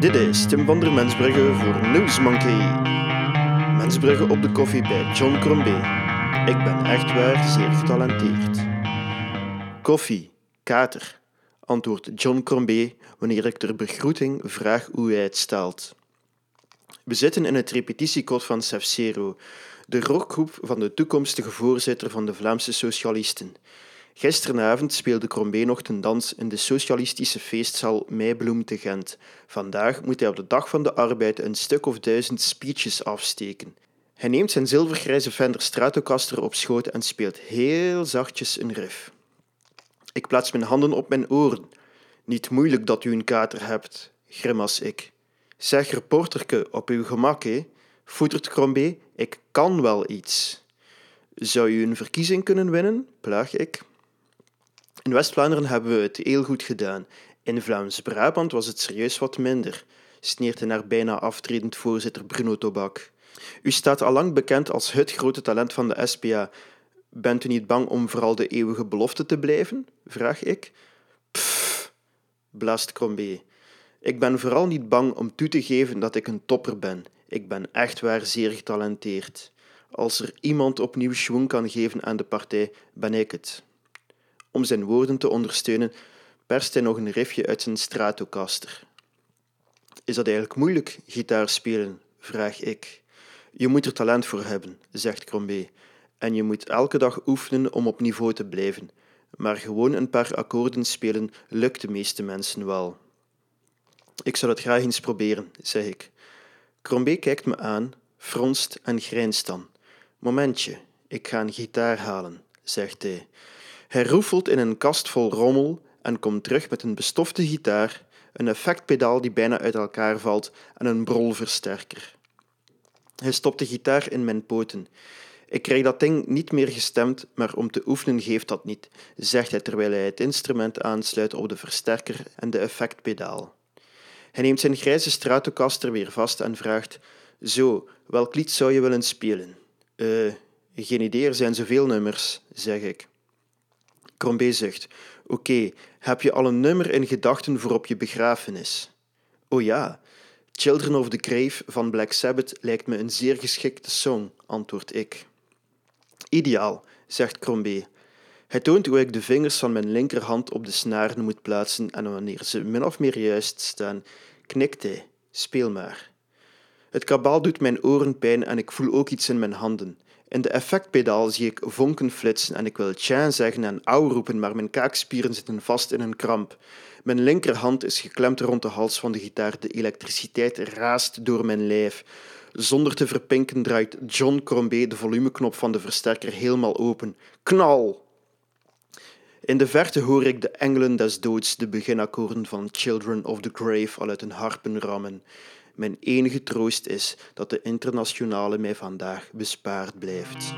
Dit is Tim van der Mensbrugge voor Newsmonkey. Mensbrugge op de koffie bij John Crombie. Ik ben echt waar zeer getalenteerd. Koffie, kater, antwoordt John Crombie wanneer ik ter begroeting vraag hoe hij het stelt. We zitten in het repetitiekot van Cefcero, de rockgroep van de toekomstige voorzitter van de Vlaamse Socialisten. Gisteravond speelde Crombé nog ten dans in de socialistische feestzaal Meibloem te Gent. Vandaag moet hij op de dag van de arbeid een stuk of duizend speeches afsteken. Hij neemt zijn zilvergrijze Fender Stratocaster op schoot en speelt heel zachtjes een riff. Ik plaats mijn handen op mijn oren. Niet moeilijk dat u een kater hebt, grimas ik. Zeg reporterke op uw gemak, hè? Voetert Crombé, ik kan wel iets. Zou u een verkiezing kunnen winnen? plaag ik. In West-Vlaanderen hebben we het heel goed gedaan. In Vlaams-Brabant was het serieus wat minder, sneert de naar bijna aftredend voorzitter Bruno Tobak. U staat allang bekend als het grote talent van de SPA. Bent u niet bang om vooral de eeuwige belofte te blijven? vraag ik. Pff, blaast Crombé. Ik ben vooral niet bang om toe te geven dat ik een topper ben. Ik ben echt waar zeer getalenteerd. Als er iemand opnieuw schwung kan geven aan de partij, ben ik het. Om zijn woorden te ondersteunen, perst hij nog een riffje uit zijn Stratocaster. Is dat eigenlijk moeilijk, gitaar spelen? vraag ik. Je moet er talent voor hebben, zegt Crombé, en je moet elke dag oefenen om op niveau te blijven. Maar gewoon een paar akkoorden spelen lukt de meeste mensen wel. Ik zou dat graag eens proberen, zeg ik. Crombé kijkt me aan, fronst en grijnst dan. Momentje, ik ga een gitaar halen, zegt hij. Hij roefelt in een kast vol rommel en komt terug met een bestofte gitaar, een effectpedaal die bijna uit elkaar valt en een brolversterker. Hij stopt de gitaar in mijn poten. Ik krijg dat ding niet meer gestemd, maar om te oefenen geeft dat niet, zegt hij terwijl hij het instrument aansluit op de versterker en de effectpedaal. Hij neemt zijn grijze Stratocaster weer vast en vraagt: Zo, welk lied zou je willen spelen? Eh, geen idee, er zijn zoveel nummers, zeg ik. Crombé zegt: Oké, heb je al een nummer in gedachten voor op je begrafenis? Oh ja, Children of the Grave van Black Sabbath lijkt me een zeer geschikte song, antwoord ik. Ideaal, zegt Crombé. Hij toont hoe ik de vingers van mijn linkerhand op de snaren moet plaatsen en wanneer ze min of meer juist staan, knikt hij. Speel maar. Het kabaal doet mijn oren pijn en ik voel ook iets in mijn handen. In de effectpedaal zie ik vonken flitsen en ik wil tja zeggen en auw roepen, maar mijn kaakspieren zitten vast in een kramp. Mijn linkerhand is geklemd rond de hals van de gitaar. De elektriciteit raast door mijn lijf. Zonder te verpinken draait John Crombé de volumeknop van de versterker helemaal open. Knal! In de verte hoor ik de engelen des doods de beginakkoorden van Children of the Grave al uit hun harpen rammen. Mijn enige troost is dat de internationale mij vandaag bespaard blijft.